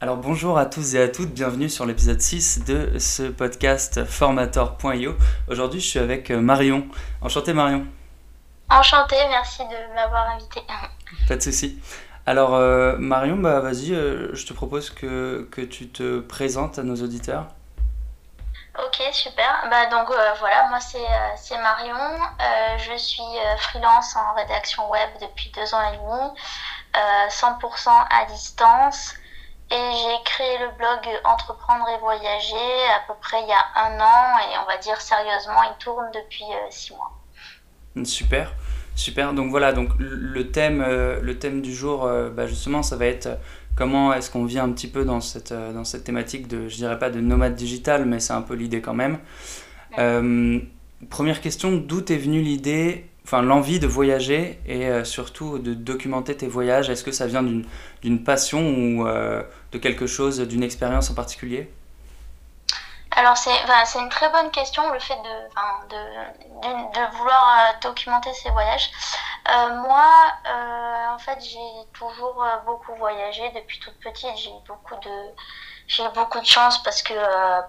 Alors bonjour à tous et à toutes, bienvenue sur l'épisode 6 de ce podcast formator.io. Aujourd'hui je suis avec euh, Marion. Enchanté Marion. Enchanté, merci de m'avoir invité. Pas de souci. Alors euh, Marion, bah vas-y, euh, je te propose que, que, tu te présentes à nos auditeurs. Ok, super. Bah, donc voilà, moi c'est Marion. je suis freelance en rédaction web depuis deux ans et demi, 100% à distance. Et j'ai créé le blog Entreprendre et voyager à peu près il y a un an et on va dire sérieusement, il tourne depuis euh, six mois. Super, super. Donc voilà, donc le thème, euh, le thème du jour, euh, bah justement, ça va être comment est-ce qu'on vit un petit peu dans cette, dans cette thématique de, je dirais pas de nomade digital, mais c'est un peu l'idée quand même. première question, d'où est venue l'idée enfin l'envie de voyager et surtout de documenter tes voyages Est-ce que ça vient d'une passion ou de quelque chose, d'une expérience en particulier? Alors c'est une très bonne question le fait de, de, vouloir euh, documenter ses voyages. Euh, moi, euh, en fait, j'ai toujours beaucoup voyagé depuis toute petite. J'ai beaucoup de j'ai beaucoup de chance parce que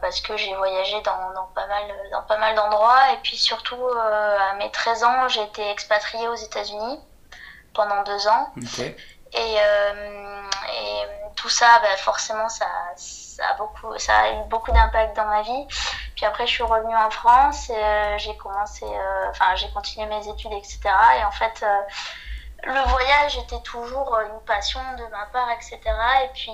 parce que j'ai voyagé dans, dans, pas mal dans pas mal d'endroits et puis surtout à mes 13 ans, j'ai été expatriée aux États-Unis pendant deux ans. Et, et tout ça, bah, forcément, ça, ça, a beaucoup, ça a eu beaucoup d'impact dans ma vie. Puis après, je suis revenue en France, euh, j'ai commencé, euh, enfin, j'ai continué mes études, etc. Et en fait, euh, le voyage était toujours une passion de ma part, etc. Et puis,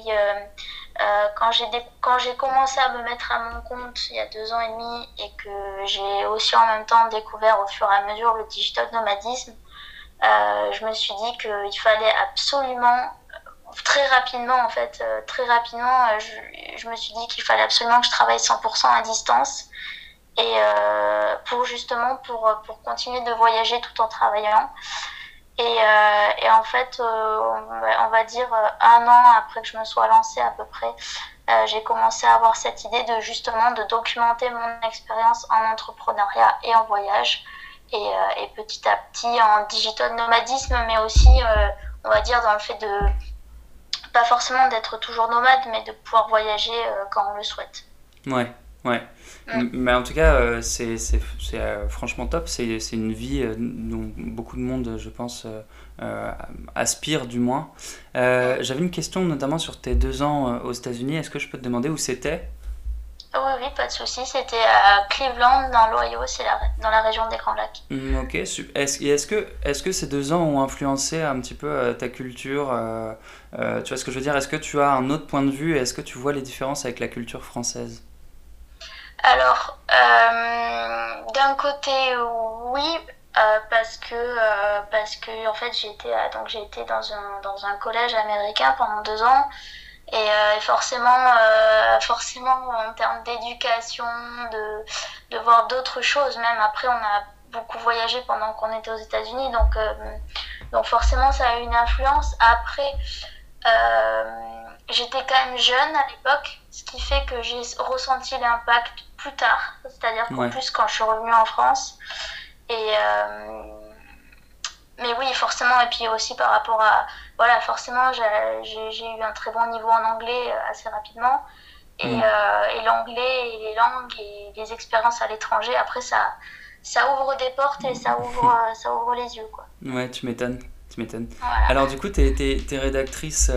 quand j'ai quand j'ai commencé à me mettre à mon compte il y a deux ans et demi et que j'ai aussi en même temps découvert au fur et à mesure le digital nomadisme, je me suis dit qu'il fallait absolument très rapidement, en fait, euh, très rapidement, euh, je, me suis dit qu'il fallait absolument que je travaille 100% à distance et euh, pour justement pour continuer de voyager tout en travaillant. Et, et en fait, on va dire un an après que je me sois lancée à peu près, j'ai commencé à avoir cette idée de justement de documenter mon expérience en entrepreneuriat et en voyage. Et, et, petit à petit en digital nomadisme, mais aussi, on va dire, dans le fait de, pas forcément d'être toujours nomade, mais de pouvoir voyager euh, quand on le souhaite. Ouais, ouais. Mais en tout cas, euh, c'est euh, franchement top. C'est une vie dont beaucoup de monde, je pense, aspire du moins. J'avais une question notamment sur tes deux ans aux États-Unis. Est-ce que je peux te demander où c'était? Oui, oui, pas de souci. C'était à Cleveland, dans l'Ohio, c'est dans la région des Grands Lacs. Mm, ok, est-ce est que, est que ces deux ans ont influencé un petit peu euh, ta culture euh, euh, Tu vois ce que je veux dire? Est-ce que tu as un autre point de vue? Est-ce que tu vois les différences avec la culture française? Alors, d'un côté, oui. parce que parce que en fait été donc j'ai dans un dans un collège américain pendant deux ans euh, et forcément, euh, forcément en termes d'éducation, de, de voir d'autres choses, même après on a beaucoup voyagé pendant qu'on était aux États-Unis, donc, euh, donc forcément ça a eu une influence. Après, j'étais quand même jeune à l'époque, ce qui fait que j'ai ressenti l'impact plus tard, c'est-à-dire qu'en plus quand je suis revenue en France. Et mais oui, forcément, et puis aussi par rapport à. Voilà, forcément, j'ai eu un très bon niveau en anglais euh, assez rapidement. Et, mm. euh, et l'anglais et les langues et les expériences à l'étranger, après, ça, ça ouvre des portes et ça ouvre, euh, ça ouvre les yeux. Quoi. Ouais, tu m'étonnes. Tu m'étonnes. Alors, du coup, tu es, es, rédactrice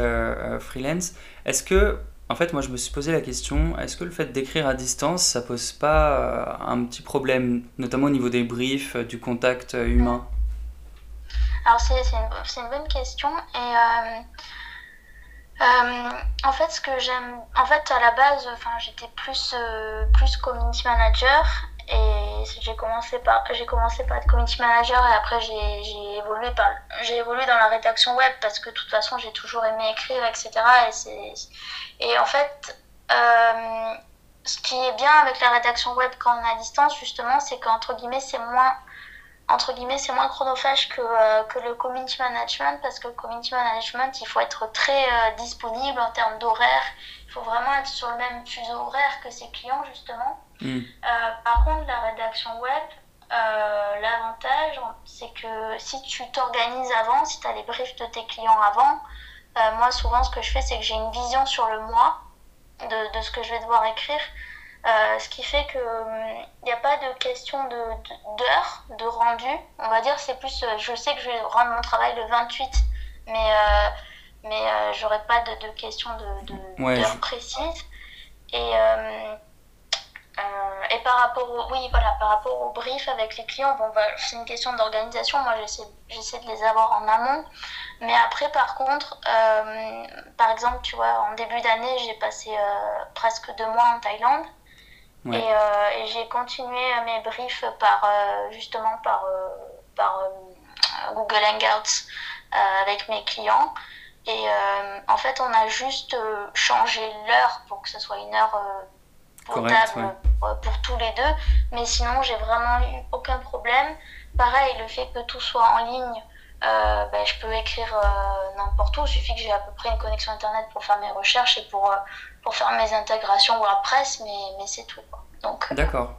freelance. Est-ce que. En fait, moi, je me suis posé la question est-ce que le fait d'écrire à distance, ça pose pas un petit problème, notamment au niveau des briefs, du contact humain? Alors c'est une, une, bonne question et euh, euh, en fait ce que j'aime, en fait à la base, enfin j'étais plus euh, plus community manager et j'ai commencé par j'ai commencé par être community manager et après j'ai évolué par j'ai évolué dans la rédaction web parce que de toute façon j'ai toujours aimé écrire etc et et en fait ce qui est bien avec la rédaction web quand on est à distance justement c'est qu'entre guillemets c'est moins entre guillemets, c'est moins chronophage que, euh, que le community management parce que le community management, il faut être très euh, disponible en termes d'horaire. Il faut vraiment être sur le même fuseau horaire que ses clients, justement. Mm. Euh, par contre, la rédaction web, l'avantage, c'est que si tu t'organises avant, si tu as les briefs de tes clients avant, moi, souvent, ce que je fais, c'est que j'ai une vision sur le mois de, de, ce que je vais devoir écrire. ce qui fait qu'il n'y a pas de question d'heure, de, de, rendu. On va dire, c'est plus, je sais que je vais rendre mon travail le 28, mais, mais j'aurai pas de, de question de, d'heure précise. Et, euh, et par rapport au, oui, voilà, par rapport au brief avec les clients, bon, bah, c'est une question d'organisation. Moi, j'essaie de les avoir en amont. Mais après, par contre, euh, par exemple, tu vois, en début d'année, j'ai passé euh, presque deux mois en Thaïlande. Et, et j'ai continué mes briefs par, justement, par, par Google Hangouts avec mes clients. Et en fait, on a juste changé l'heure pour que ce soit une heure potable pour tous les deux. Mais sinon, j'ai vraiment eu aucun problème. Pareil, le fait que tout soit en ligne, euh, ben, je peux écrire euh, n'importe où. Il suffit que j'ai à peu près une connexion Internet pour faire mes recherches et pour, euh, pour faire mes intégrations WordPress, mais, mais c'est tout. Donc, D'accord.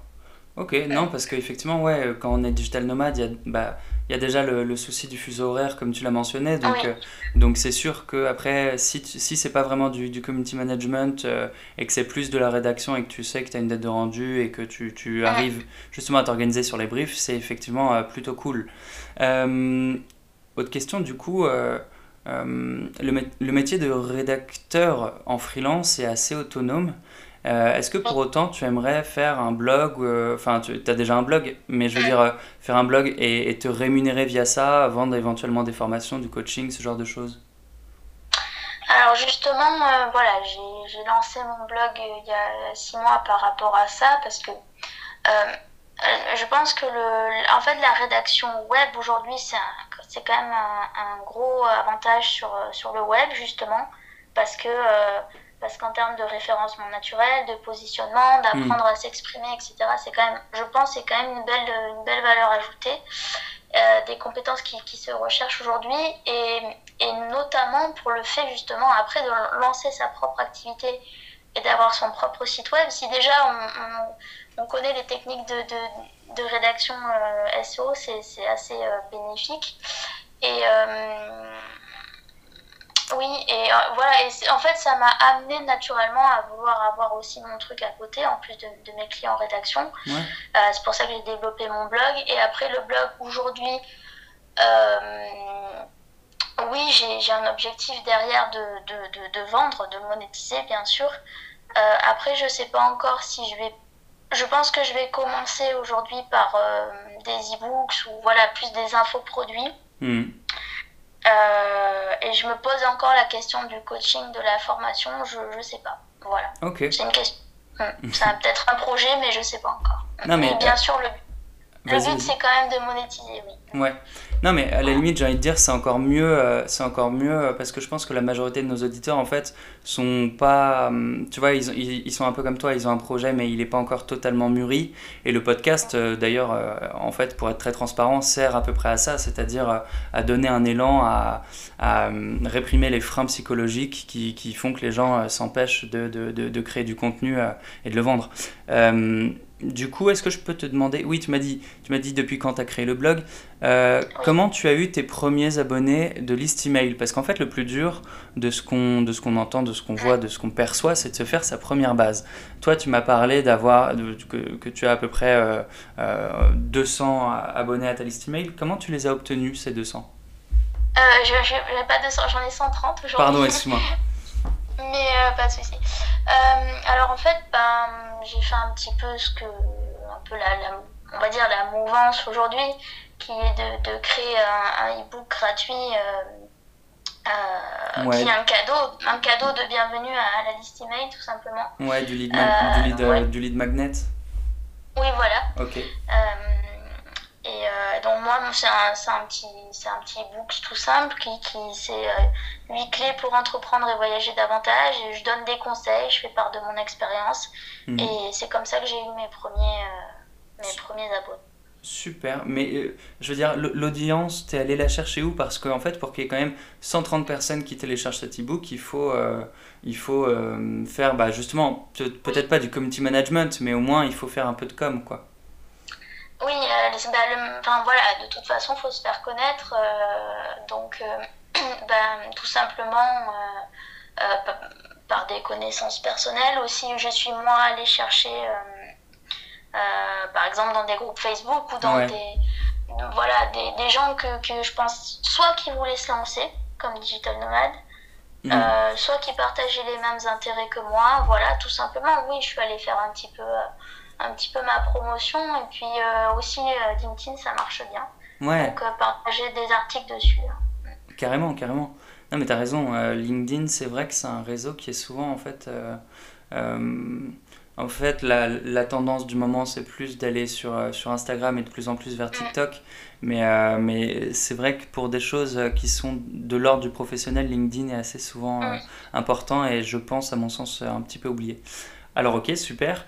Ok, non, parce qu'effectivement, ouais, quand on est digital nomade, il y a, bah, il y a déjà le, souci du fuseau horaire, comme tu l'as mentionné. Donc, euh, donc c'est sûr que après, si, si c'est pas vraiment du, du community management euh, et que c'est plus de la rédaction et que tu sais que tu as une date de rendu et que tu, tu arrives justement à t'organiser sur les briefs, c'est effectivement euh, plutôt cool. autre question, du coup. le, le, métier de rédacteur en freelance est assez autonome. Euh, est-ce que pour autant tu aimerais faire un blog, euh, enfin tu as déjà un blog, mais je veux dire euh, faire un blog et, te rémunérer via ça, vendre éventuellement des formations, du coaching, ce genre de choses? Alors justement, voilà, j'ai lancé mon blog il y a six mois par rapport à ça parce que je pense que le, en fait la rédaction web aujourd'hui c'est quand même un, un, gros avantage sur, sur le web justement parce que parce qu'en termes de référencement naturel, de positionnement, d'apprendre hmm. à s'exprimer, etc., c'est quand même, je pense, c'est quand même une belle, une belle valeur ajoutée, euh, des compétences qui, qui se recherchent aujourd'hui, et, et, notamment pour le fait justement après de lancer sa propre activité et d'avoir son propre site web. Si déjà on, on, connaît les techniques de, de, de rédaction euh, SEO, c'est assez euh, bénéfique. Et euh, oui, et euh, voilà, et en fait, ça m'a amené naturellement à vouloir avoir aussi mon truc à côté, en plus de, mes clients en rédaction. Euh, c'est pour ça que j'ai développé mon blog. Et après, le blog, aujourd'hui, euh, oui, j'ai un objectif derrière de, de, de, vendre, de monétiser, bien sûr. après, je sais pas encore si je vais. Je pense que je vais commencer aujourd'hui par des e-books ou voilà, plus des infos produits. Hmm. Euh, et je me pose encore la question du coaching, de la formation, je ne sais pas. Voilà. C'est une question. Hmm. Ça peut-être un projet, mais je ne sais pas encore. Non, mais, bien sûr, le, le but, c'est quand même de monétiser, oui. Ouais. Non, mais à la limite, j'ai envie de dire, c'est encore mieux, euh, c'est encore mieux euh, parce que je pense que la majorité de nos auditeurs, en fait, sont pas. Hum, tu vois, ils, ils, sont un peu comme toi, ils ont un projet, mais il n'est pas encore totalement mûri. Et le podcast, euh, d'ailleurs, en fait, pour être très transparent, sert à peu près à ça, c'est-à-dire à donner un élan, à, à hum, réprimer les freins psychologiques qui, qui font que les gens s'empêchent de, de, de, créer du contenu et de le vendre. Du coup, est-ce que je peux te demander, oui, tu m'as dit, tu m'as dit depuis quand tu as créé le blog, euh, comment tu as eu tes premiers abonnés de liste email Parce qu'en fait, le plus dur de ce qu'on de ce entend, ce qu'on voit, de ce qu'on perçoit, c'est de se faire sa première base. Toi, tu m'as parlé d'avoir que, que, tu as à peu près euh, euh, 200 abonnés à ta liste email. Comment tu les as obtenus ces 200 euh, je, je, pas 200, j'en ai 130 aujourd'hui. Pardon, excuse-moi. Mais euh, pas de souci. Euh, alors en fait, ben, j'ai fait un petit peu ce que, un peu la, on va dire la mouvance aujourd'hui, qui est de, de créer un, e-book gratuit euh, qui est un cadeau, un cadeau de bienvenue à, la liste email tout simplement. Ouais, du lead, du lead, du lead magnet. Oui, voilà. Ok. Et euh, donc moi, c'est un, un, petit, un petit book tout simple qui, qui c'est euh, 8 clés pour entreprendre et voyager davantage. Et je donne des conseils, je fais part de mon expérience. Mhm. Et c'est comme ça que j'ai eu mes premiers, euh, mes premiers abonnés. Super, mais euh, je veux dire, l'audience, t'es allé la chercher où? Parce qu'en fait, pour qu'il y ait quand même 130 personnes qui téléchargent cet e-book, il faut, il faut faire bah, justement, peut-être pas du community management, mais au moins il faut faire un peu de com, quoi. Oui, euh, bah, enfin, voilà, de toute façon, il faut se faire connaître. Euh, donc, euh, ben, Tout simplement par des connaissances personnelles. Aussi, je suis moi allée chercher, par exemple, dans des groupes Facebook ou dans des voilà, des, des gens que, que, je pense soit qui voulaient se lancer comme digital nomade, mm. euh, soit qui partageaient les mêmes intérêts que moi. Voilà, tout simplement, oui, je suis allée faire un petit peu, euh, un petit peu ma promotion et puis euh, aussi LinkedIn, ça marche bien. Ouais. Donc partager des articles dessus. Hein. Carrément, carrément. Non, mais tu as raison. LinkedIn, c'est vrai que c'est un réseau qui est souvent en fait en fait, la, la tendance du moment, c'est plus d'aller sur, euh, sur Instagram et de plus en plus vers TikTok. Mais, euh, mais c'est vrai que pour des choses euh, qui sont de l'ordre du professionnel, LinkedIn est assez souvent important et je pense, à mon sens, un petit peu oublié. Alors, ok, super.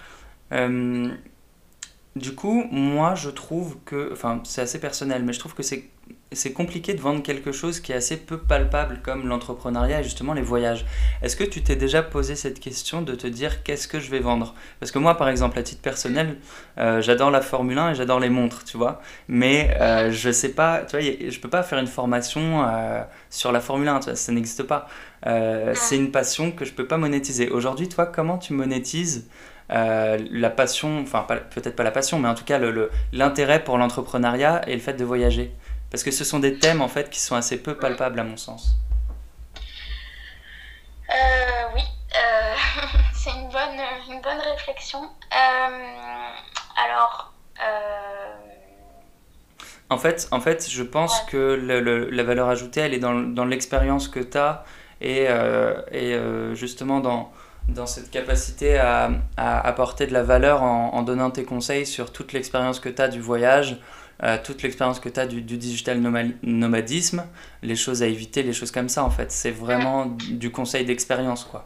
du coup, moi, je trouve que, enfin, c'est assez personnel, mais je trouve que c'est c'est compliqué de vendre quelque chose qui est assez peu palpable comme l'entrepreneuriat et justement les voyages. Est-ce que tu t'es déjà posé cette question de te dire qu'est-ce que je vais vendre? Parce que moi, par exemple, à titre personnel, euh, j'adore la Formule 1 et j'adore les montres, tu vois. Mais euh, je sais pas, tu vois, je peux pas faire une formation euh, sur la Formule 1, tu vois, ça n'existe pas. c'est une passion que je peux pas monétiser. Aujourd'hui, toi, comment tu monétises la passion, enfin peut-être pas la passion, mais en tout cas l'intérêt le, pour l'entrepreneuriat et le fait de voyager? Parce que ce sont des thèmes en fait qui sont assez peu palpables à mon sens. Euh, oui, euh, c'est une bonne, une bonne réflexion. Euh, alors. En fait, en fait, je pense que le, la valeur ajoutée, elle est dans, dans l'expérience que tu as et, et justement dans, dans cette capacité à, à, apporter de la valeur en, en donnant tes conseils sur toute l'expérience que tu as du voyage, euh, toute l'expérience que tu as du, digital nomadisme, les choses à éviter, les choses comme ça en fait. C'est vraiment du conseil d'expérience quoi.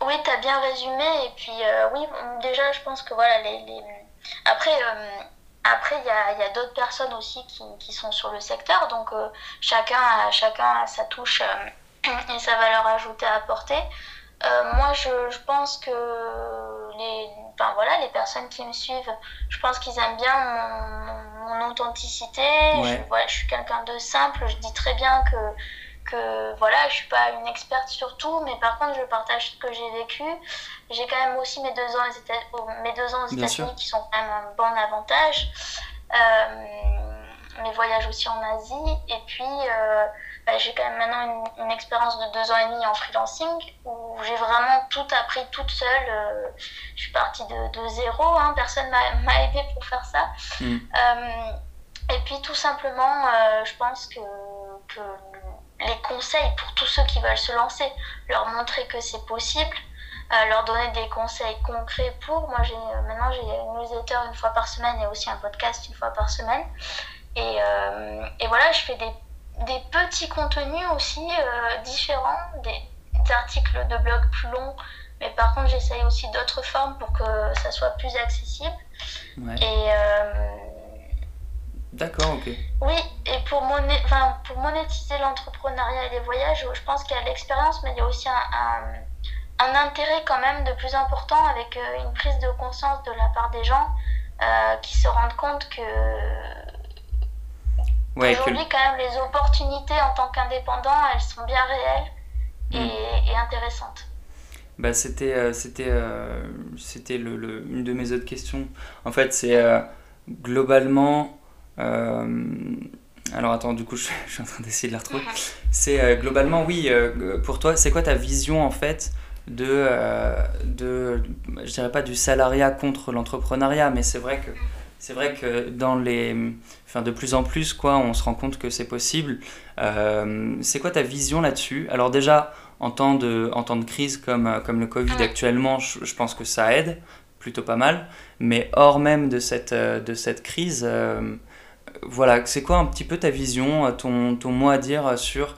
Oui, tu as bien résumé. Et puis, euh, oui, déjà, je pense que voilà, les. Après. Euh, après, il y a, y a d'autres personnes aussi qui, qui, sont sur le secteur, donc chacun, a, chacun a sa touche et sa valeur ajoutée à apporter. moi, je, je, pense que les, enfin, voilà, les personnes qui me suivent, je pense qu'ils aiment bien mon authenticité. Je, voilà, je suis quelqu'un de simple. Je dis très bien que, que voilà, je suis pas une experte sur tout, mais par contre, je partage ce que j'ai vécu. J'ai quand même aussi mes deux ans, mes deux ans aux États-Unis qui sont quand même un bon avantage. Euh, mes voyages aussi en Asie. Et puis, euh, bah, j'ai quand même maintenant une, expérience de deux ans et demi en freelancing où j'ai vraiment tout appris toute seule. Euh, je suis partie de, de zéro, hein, personne m'a aidé pour faire ça. Mm. Euh, et puis tout simplement, euh, je pense que, que, les conseils pour tous ceux qui veulent se lancer, leur montrer que c'est possible, leur donner des conseils concrets pour. Moi, maintenant j'ai une newsletter une fois par semaine et aussi un podcast une fois par semaine. Et, et voilà, je fais des des petits contenus aussi euh, différents, des, articles de blog plus longs, mais par contre j'essaye aussi d'autres formes pour que ça soit plus accessible. Et euh, D'accord, ok. Oui, et pour, enfin, pour monétiser l'entrepreneuriat et les voyages, je pense qu'il y a l'expérience, mais il y a aussi un, un, intérêt quand même de plus important avec euh, une prise de conscience de la part des gens qui se rendent compte que Aujourd'hui, quand même, les opportunités en tant qu'indépendant, elles sont bien réelles et, mm. intéressantes. Bah, c'était euh, c'était euh, c'était le, une de mes autres questions. En fait, c'est euh, globalement. alors attends, du coup, je, suis en train d'essayer de la retrouver. C'est globalement, oui, pour toi, c'est quoi ta vision en fait de, de, je dirais pas du salariat contre l'entrepreneuriat, mais c'est vrai que c'est vrai que dans les, enfin de plus en plus quoi, on se rend compte que c'est possible. Euh, c'est quoi ta vision là-dessus? Alors déjà en temps de, en temps de crise comme comme le Covid actuellement, je, pense que ça aide plutôt pas mal. Mais hors même de cette euh, de cette crise, euh, voilà, c'est quoi un petit peu ta vision, ton ton mot à dire sur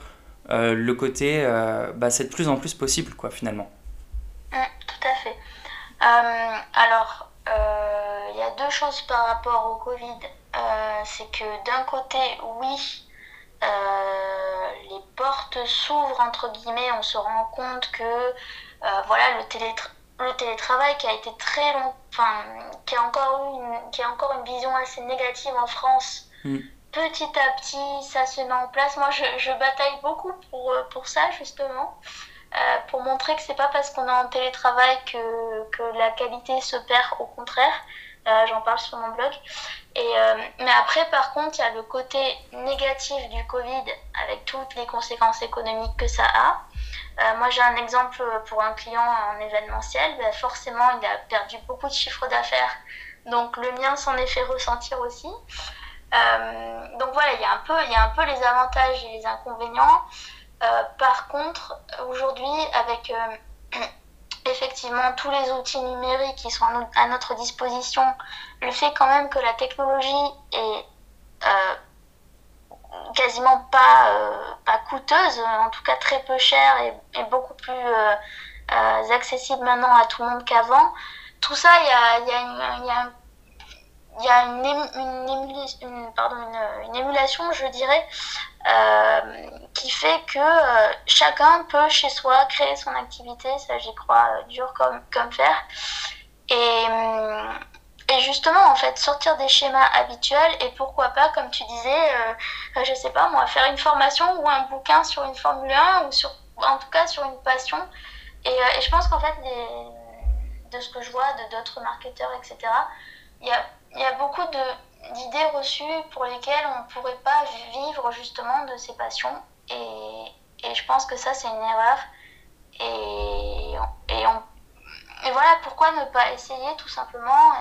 le côté, bah, c'est de plus en plus possible quoi finalement? tout à fait. alors euh, il y a deux choses par rapport au Covid. Euh, c'est que d'un côté, oui, euh, les portes s'ouvrent entre guillemets. On se rend compte que voilà le, le télétravail qui a été très long, enfin qui a encore une, qui a encore une vision assez négative en France. Mm. petit à petit, ça se met en place. Moi, je, je bataille beaucoup pour, pour ça, justement. Pour montrer que c'est pas parce qu'on est en télétravail que, que la qualité se perd, au contraire. J'en parle sur mon blog. Et, mais après, par contre, il y a le côté négatif du Covid avec toutes les conséquences économiques que ça a. Euh, moi, j'ai un exemple pour un client en événementiel. Ben, forcément, il a perdu beaucoup de chiffre d'affaires. Donc, le mien s'en est fait ressentir aussi. Euh, donc voilà, il y, a un peu, y a un peu les avantages et les inconvénients. Euh, par contre, aujourd'hui, avec effectivement tous les outils numériques qui sont à notre disposition, le fait quand même que la technologie est quasiment pas, euh, pas coûteuse, en tout cas très peu chère et, beaucoup plus euh, euh, accessible maintenant à tout le monde qu'avant. Tout ça, il y a, une, émulation, je dirais, qui fait que chacun peut chez soi créer son activité, ça j'y crois dur comme, comme faire. Et, et justement, en fait, sortir des schémas habituels et pourquoi pas, comme tu disais, euh, je sais pas moi, faire une formation ou un bouquin sur une Formule 1 ou sur, en tout cas sur une passion. Et, euh, je pense qu'en fait, de ce que je vois de d'autres marketeurs, etc., il y a, y a beaucoup d'idées reçues pour lesquelles on ne pourrait pas vivre justement de ses passions. Et, et je pense que ça, c'est une erreur. Et, et, on, et voilà pourquoi ne pas essayer tout simplement.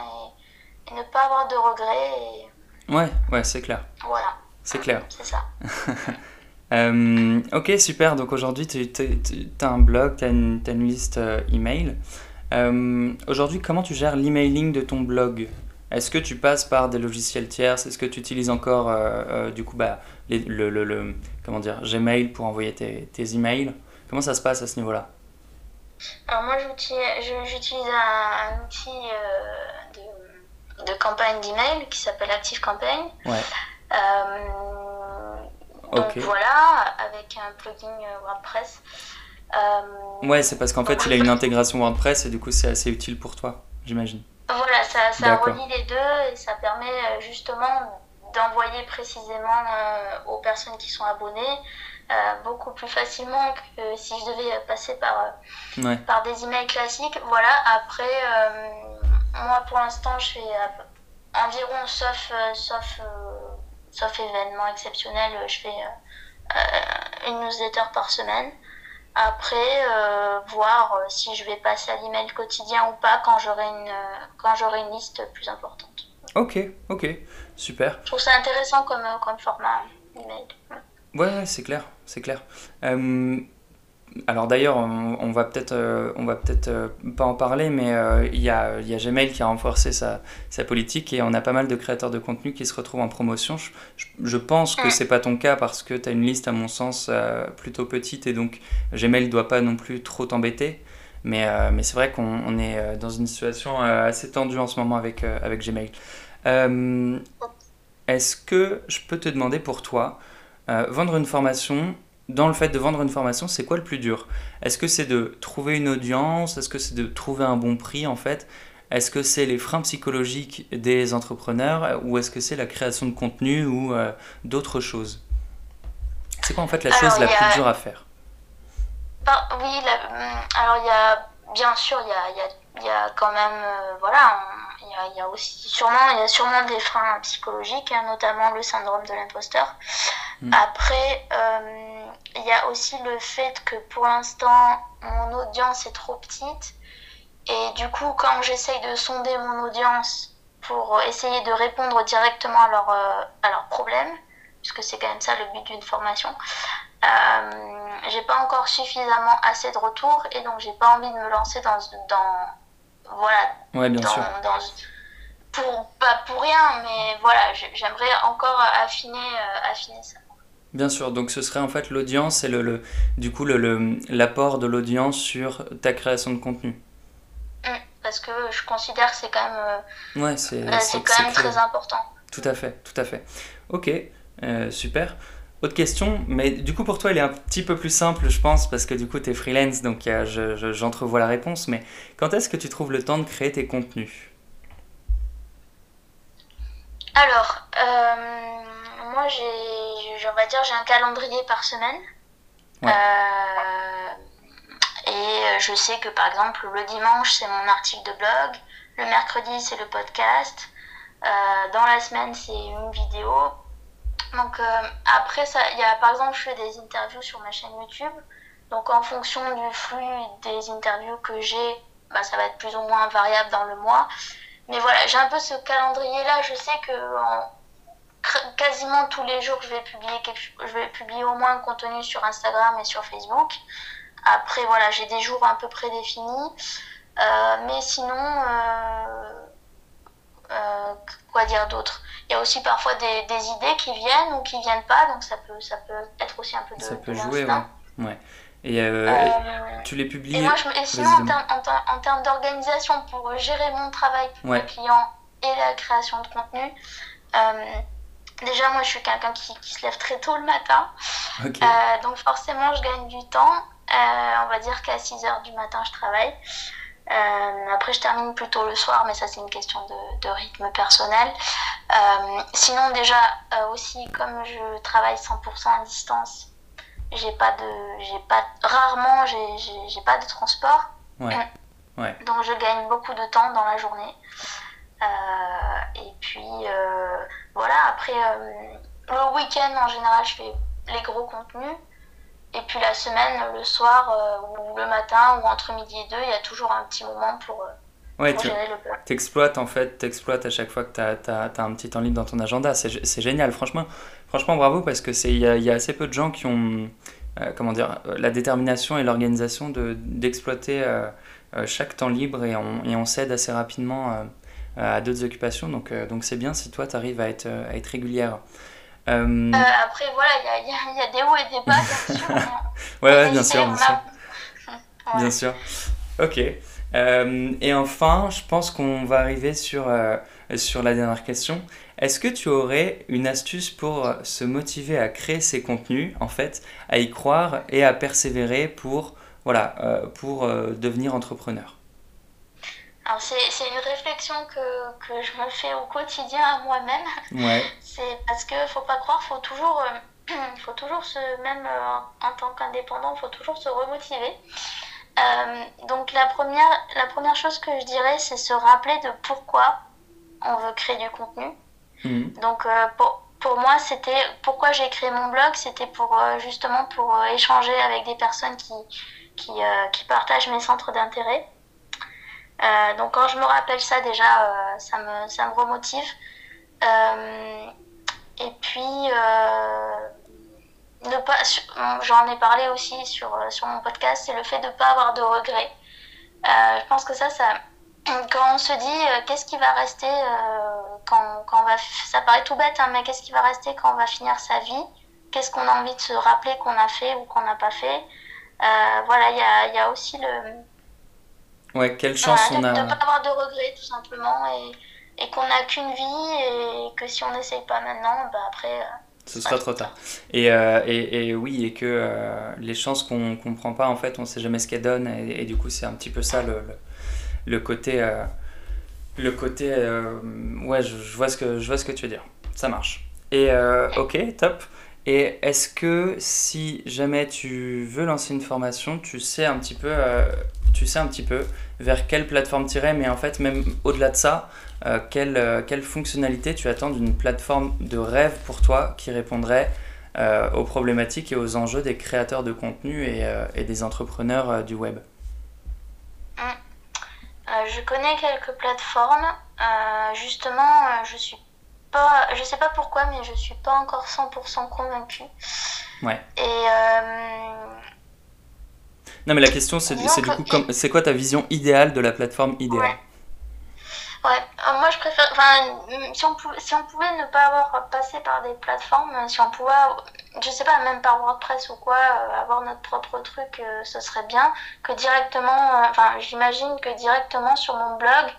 Et, et ne pas avoir de regrets. Ouais, ouais, c'est clair. Voilà. C'est clair. C'est ça. euh, ok, super. Donc aujourd'hui, tu as un blog, tu as, une liste euh, email. Euh, aujourd'hui, comment tu gères l'emailing de ton blog? Est-ce que tu passes par des logiciels tiers Est-ce que tu utilises encore euh, du coup bah, le, le, le, comment dire, Gmail pour envoyer tes, tes emails? Comment ça se passe à ce niveau-là? Alors moi, j'utilise un, un, outil de de campagne d'email qui s'appelle Active Campaign. Ouais. Euh, donc voilà, avec un plugin euh, WordPress. Euh, ouais, c'est parce qu'en fait, il a une intégration WordPress et du coup, c'est assez utile pour toi, j'imagine. Voilà, ça, ça relie les deux et ça permet justement d'envoyer précisément aux personnes qui sont abonnées beaucoup plus facilement que si je devais passer par, par des emails classiques. Voilà, après, moi, pour l'instant, je fais environ, sauf, euh, sauf, euh, sauf événement exceptionnel, je fais euh, une newsletter par semaine. Après, voir si je vais passer à l'email quotidien ou pas quand j'aurai une, quand j'aurai une liste plus importante. Ok, ok, super. Je trouve ça intéressant comme, comme format email. Ouais, c'est clair, c'est clair. Alors d'ailleurs, on, va peut-être, euh, on va peut-être euh, pas en parler, mais euh, il y, a, y, a, Gmail qui a renforcé sa, sa, politique et on a pas mal de créateurs de contenu qui se retrouvent en promotion. Je, pense que c'est pas ton cas parce que tu as une liste, à mon sens, plutôt petite et donc Gmail doit pas non plus trop t'embêter. Mais, mais c'est vrai qu'on est dans une situation assez tendue en ce moment avec, avec Gmail. Est-ce que je peux te demander pour toi, vendre une formation, dans le fait de vendre une formation, c'est quoi le plus dur? Est-ce que c'est de trouver une audience? Est-ce que c'est de trouver un bon prix en fait? Est-ce que c'est les freins psychologiques des entrepreneurs? Ou est-ce que c'est la création de contenu ou euh, d'autres choses? C'est quoi en fait la chose la plus dure à faire? Oui, hum, alors il y a bien sûr, il y a, y, a, y a, quand même, euh, voilà, il y, a, aussi sûrement, il y a sûrement des freins psychologiques, hein, notamment le syndrome de l'imposteur. Hmm. Après, euh, il y a aussi le fait que pour l'instant, mon audience est trop petite. Et du coup, quand j'essaye de sonder mon audience pour essayer de répondre directement à, leur, euh, à leurs problèmes, puisque c'est quand même ça le but d'une formation, euh, j'ai pas encore suffisamment assez de retours et donc j'ai pas envie de me lancer dans. dans voilà. Ouais, bien sûr. pour, pas pour rien, mais voilà, j'aimerais encore affiner, affiner ça. Bien sûr, donc ce serait en fait l'audience et le, le, du coup l'apport le, de l'audience sur ta création de contenu. Mmh, parce que je considère que c'est quand même, euh, ouais, c'est, euh, c'est quand même très important. Tout à fait, tout à fait. Ok, euh, super. Autre question, mais du coup pour toi elle est un petit peu plus simple je pense parce que du coup tu es freelance donc je, j'entrevois la réponse, mais quand est-ce que tu trouves le temps de créer tes contenus? Alors, moi, j'ai, on va dire, j'ai un calendrier par semaine. et je sais que par exemple, le dimanche, c'est mon article de blog. Le mercredi, c'est le podcast. dans la semaine, c'est une vidéo. Donc après, ça, y a, par exemple, je fais des interviews sur ma chaîne YouTube. Donc en fonction du flux des interviews que j'ai, bah, ça va être plus ou moins variable dans le mois. Mais voilà, j'ai un peu ce calendrier-là. Je sais que en, quasiment tous les jours, je vais publier quelque, je vais publier au moins un contenu sur Instagram et sur Facebook. Après, voilà, j'ai des jours un peu prédéfinis. Euh, mais sinon, euh, euh, quoi dire d'autre? Il y a aussi parfois des, des, idées qui viennent ou qui viennent pas, donc ça peut, ça peut être aussi un peu de. Ça peut jouer, ouais. ouais. Et euh, tu les publies. Et, moi, je, et sinon, en, termes d'organisation, pour gérer mon travail pour ouais. clients et la création de contenu, déjà, moi, je suis quelqu'un qui, qui, se lève très tôt le matin. donc, forcément, je gagne du temps. on va dire qu'à 6 heures du matin, je travaille. après, je termine plutôt le soir, mais ça, c'est une question de, de rythme personnel. sinon, déjà, aussi, comme je travaille 100% à distance, j'ai pas de j'ai pas rarement j'ai pas de transport ouais. Ouais. donc je gagne beaucoup de temps dans la journée euh, et puis euh, voilà après euh, le week-end en général je fais les gros contenus. Et puis la semaine le soir ou le matin ou entre midi et deux il y a toujours un petit moment pour Ouais, tu exploites en fait, t'exploites à chaque fois que tu as, as, un petit temps libre dans ton agenda. C'est génial, franchement, franchement bravo parce que il y a, y a, assez peu de gens qui ont euh, comment dire, la détermination et l'organisation d'exploiter euh, euh, chaque temps libre et on, et on cède assez rapidement à d'autres occupations. Donc donc c'est bien si toi tu arrives à être, à être régulière. après voilà, il y, y, y a, des hauts et des bas, bien sûr. ouais, ouais, bien sûr, bien sûr. Bien sûr. Ok. Euh, et enfin, je pense qu'on va arriver sur, euh, sur la dernière question. Est-ce que tu aurais une astuce pour se motiver à créer ces contenus, en fait, à y croire et à persévérer pour, voilà, euh, pour devenir entrepreneur? C'est, une réflexion que, que, je me fais au quotidien à moi-même. Ouais. C'est parce que faut pas croire, faut toujours, faut toujours se, même en tant qu'indépendant, faut toujours se remotiver. Euh, donc la première, la première chose que je dirais, c'est se rappeler de pourquoi on veut créer du contenu. Mhm. Donc euh, pour, pour, moi, c'était pourquoi j'ai créé mon blog, c'était pour euh, justement pour échanger avec des personnes qui, qui, qui partagent mes centres d'intérêt. Donc quand je me rappelle ça déjà, ça, me, ça me remotive. et puis ne pas, j'en ai parlé aussi sur, euh, sur mon podcast, c'est le fait de ne pas avoir de regrets. Euh, je pense que ça, ça, quand on se dit euh, qu'est-ce qui va rester quand, quand on va, ça paraît tout bête, hein, mais qu'est-ce qui va rester quand on va finir sa vie? Qu'est-ce qu'on a envie de se rappeler qu'on a fait ou qu'on n'a pas fait? Voilà, il y a, y a, aussi le. Ouais, quelle chance on a. De ne pas avoir de regrets, tout simplement, et, et qu'on n'a qu'une vie, et que si on n'essaye pas maintenant, bah après ce sera trop tard. Et, euh, et, et, oui, et que euh, les chances qu'on ne comprend pas, en fait, on ne sait jamais ce qu'elles donnent. Et, et, du coup, c'est un petit peu ça le, le, côté. Euh, le côté. ouais, je, je, vois ce que, je vois ce que tu veux dire. Ça marche. Et ok, top. Et est-ce que si jamais tu veux lancer une formation, tu sais un petit peu, tu sais un petit peu vers quelle plateforme tirer, mais en fait, même au-delà de ça, euh, quelle, euh, quelle, fonctionnalité tu attends d'une plateforme de rêve pour toi qui répondrait euh, aux problématiques et aux enjeux des créateurs de contenu et, et des entrepreneurs du web? Hum. Je connais quelques plateformes. justement, je suis pas, je sais pas pourquoi, mais je suis pas encore 100% convaincue. Ouais. Et non, mais la question, c'est du coup, c'est quoi ta vision idéale de la plateforme idéale Ouais, euh, moi je préfère. Enfin, si on, pouvait, si on pouvait ne pas avoir passé par des plateformes, si on pouvait, je sais pas, même par WordPress ou quoi, euh, avoir notre propre truc, euh, ce serait bien. Que directement, enfin, j'imagine que directement sur mon blog,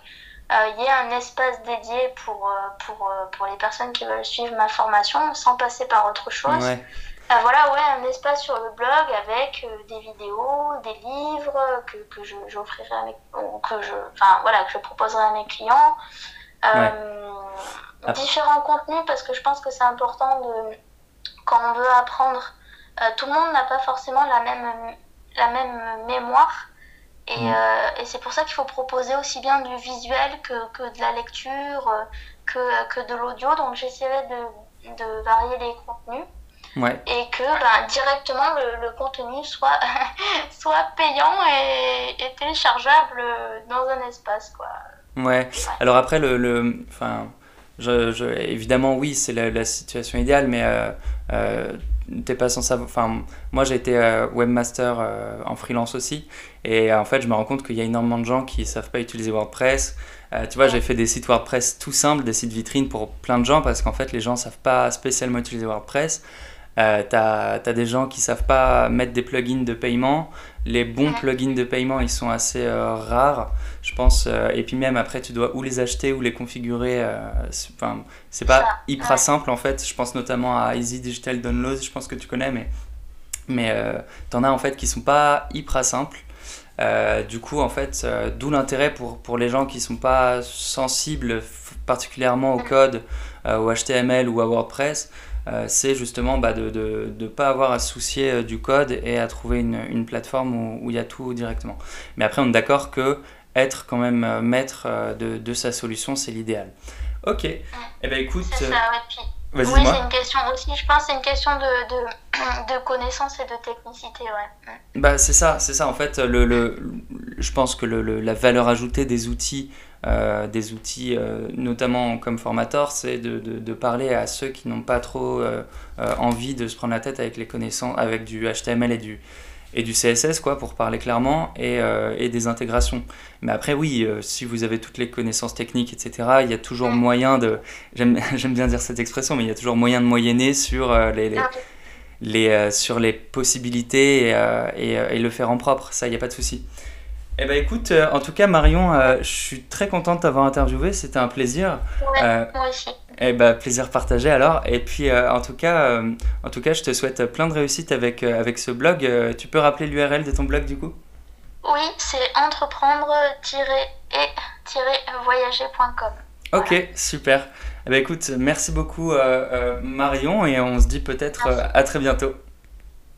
il y ait un espace dédié pour, pour, pour les personnes qui veulent suivre ma formation sans passer par autre chose. Ouais. Euh, voilà, ouais, un espace sur le blog avec euh, des vidéos, des livres que, que j'offrirai à mes, que je, enfin voilà, que je proposerai à mes clients. Différents contenus parce que je pense que c'est important de quand on veut apprendre. tout le monde n'a pas forcément la même, la même mémoire. Et, mm. et c'est pour ça qu'il faut proposer aussi bien du visuel que, que de la lecture, que, que de l'audio. Donc j'essaierai de, de varier les contenus. Et que ben, directement le, contenu soit, soit payant et, téléchargeable dans un espace. Quoi. Ouais. Alors après, le, le, je, je, évidemment, oui, c'est la, situation idéale, mais euh, euh, t'es pas sans savoir. Enfin, moi, j'ai été euh, webmaster euh, en freelance aussi, et en fait, je me rends compte qu'il y a énormément de gens qui savent pas utiliser WordPress. tu vois, j'ai fait des sites WordPress tout simples, des sites vitrines pour plein de gens, parce qu'en fait, les gens savent pas spécialement utiliser WordPress. Euh, tu as, des gens qui savent pas mettre des plugins de paiement. Les bons plugins de paiement, ils sont assez euh, rares, je pense. Euh, et puis même après, tu dois ou les acheter ou les configurer. Enfin, c'est pas hyper simple en fait. Je pense notamment à Easy Digital Downloads, je pense que tu connais, mais, mais tu en as en fait qui sont pas hyper simples. du coup, en fait, d'où l'intérêt pour, pour les gens qui sont pas sensibles particulièrement au code, au HTML ou à WordPress, euh, c'est justement bah, de ne pas avoir à se soucier euh, du code et à trouver une, une plateforme où il y a tout directement. Mais après, on est d'accord que être quand même euh, maître de, de sa solution, c'est l'idéal. Ok. et Eh ben écoute. Ça, oui, c'est une question aussi, je pense, c'est une question de, de, de, connaissance et de technicité, ouais. Bah, c'est ça, c'est ça. En fait, le, le, je pense que le, la valeur ajoutée des outils euh, des outils, euh, notamment comme Formator, c'est de, parler à ceux qui n'ont pas trop euh, envie de se prendre la tête avec les connaissances, avec du HTML et du, et du CSS, quoi, pour parler clairement, et, des intégrations. Mais après, oui, si vous avez toutes les connaissances techniques, etc., il y a toujours moyen de. J'aime bien dire cette expression, mais il y a toujours moyen de moyenner sur les sur les possibilités et, et, le faire en propre. Ça, il n'y a pas de souci. Eh ben écoute, euh, en tout cas Marion, euh, je suis très contente de t'avoir interviewé, c'était un plaisir. Ouais, euh, moi aussi. Eh ben plaisir partagé alors. Et puis en tout cas, en tout cas, je te souhaite plein de réussite avec avec ce blog. tu peux rappeler l'URL de ton blog du coup? Oui, c'est entreprendre-et-voyager.com. Ok, super. Eh ben écoute, merci beaucoup Marion et on se dit peut-être à très bientôt.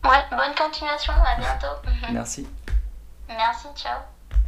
Ouais, bonne continuation, à bientôt. merci. Merci, ciao.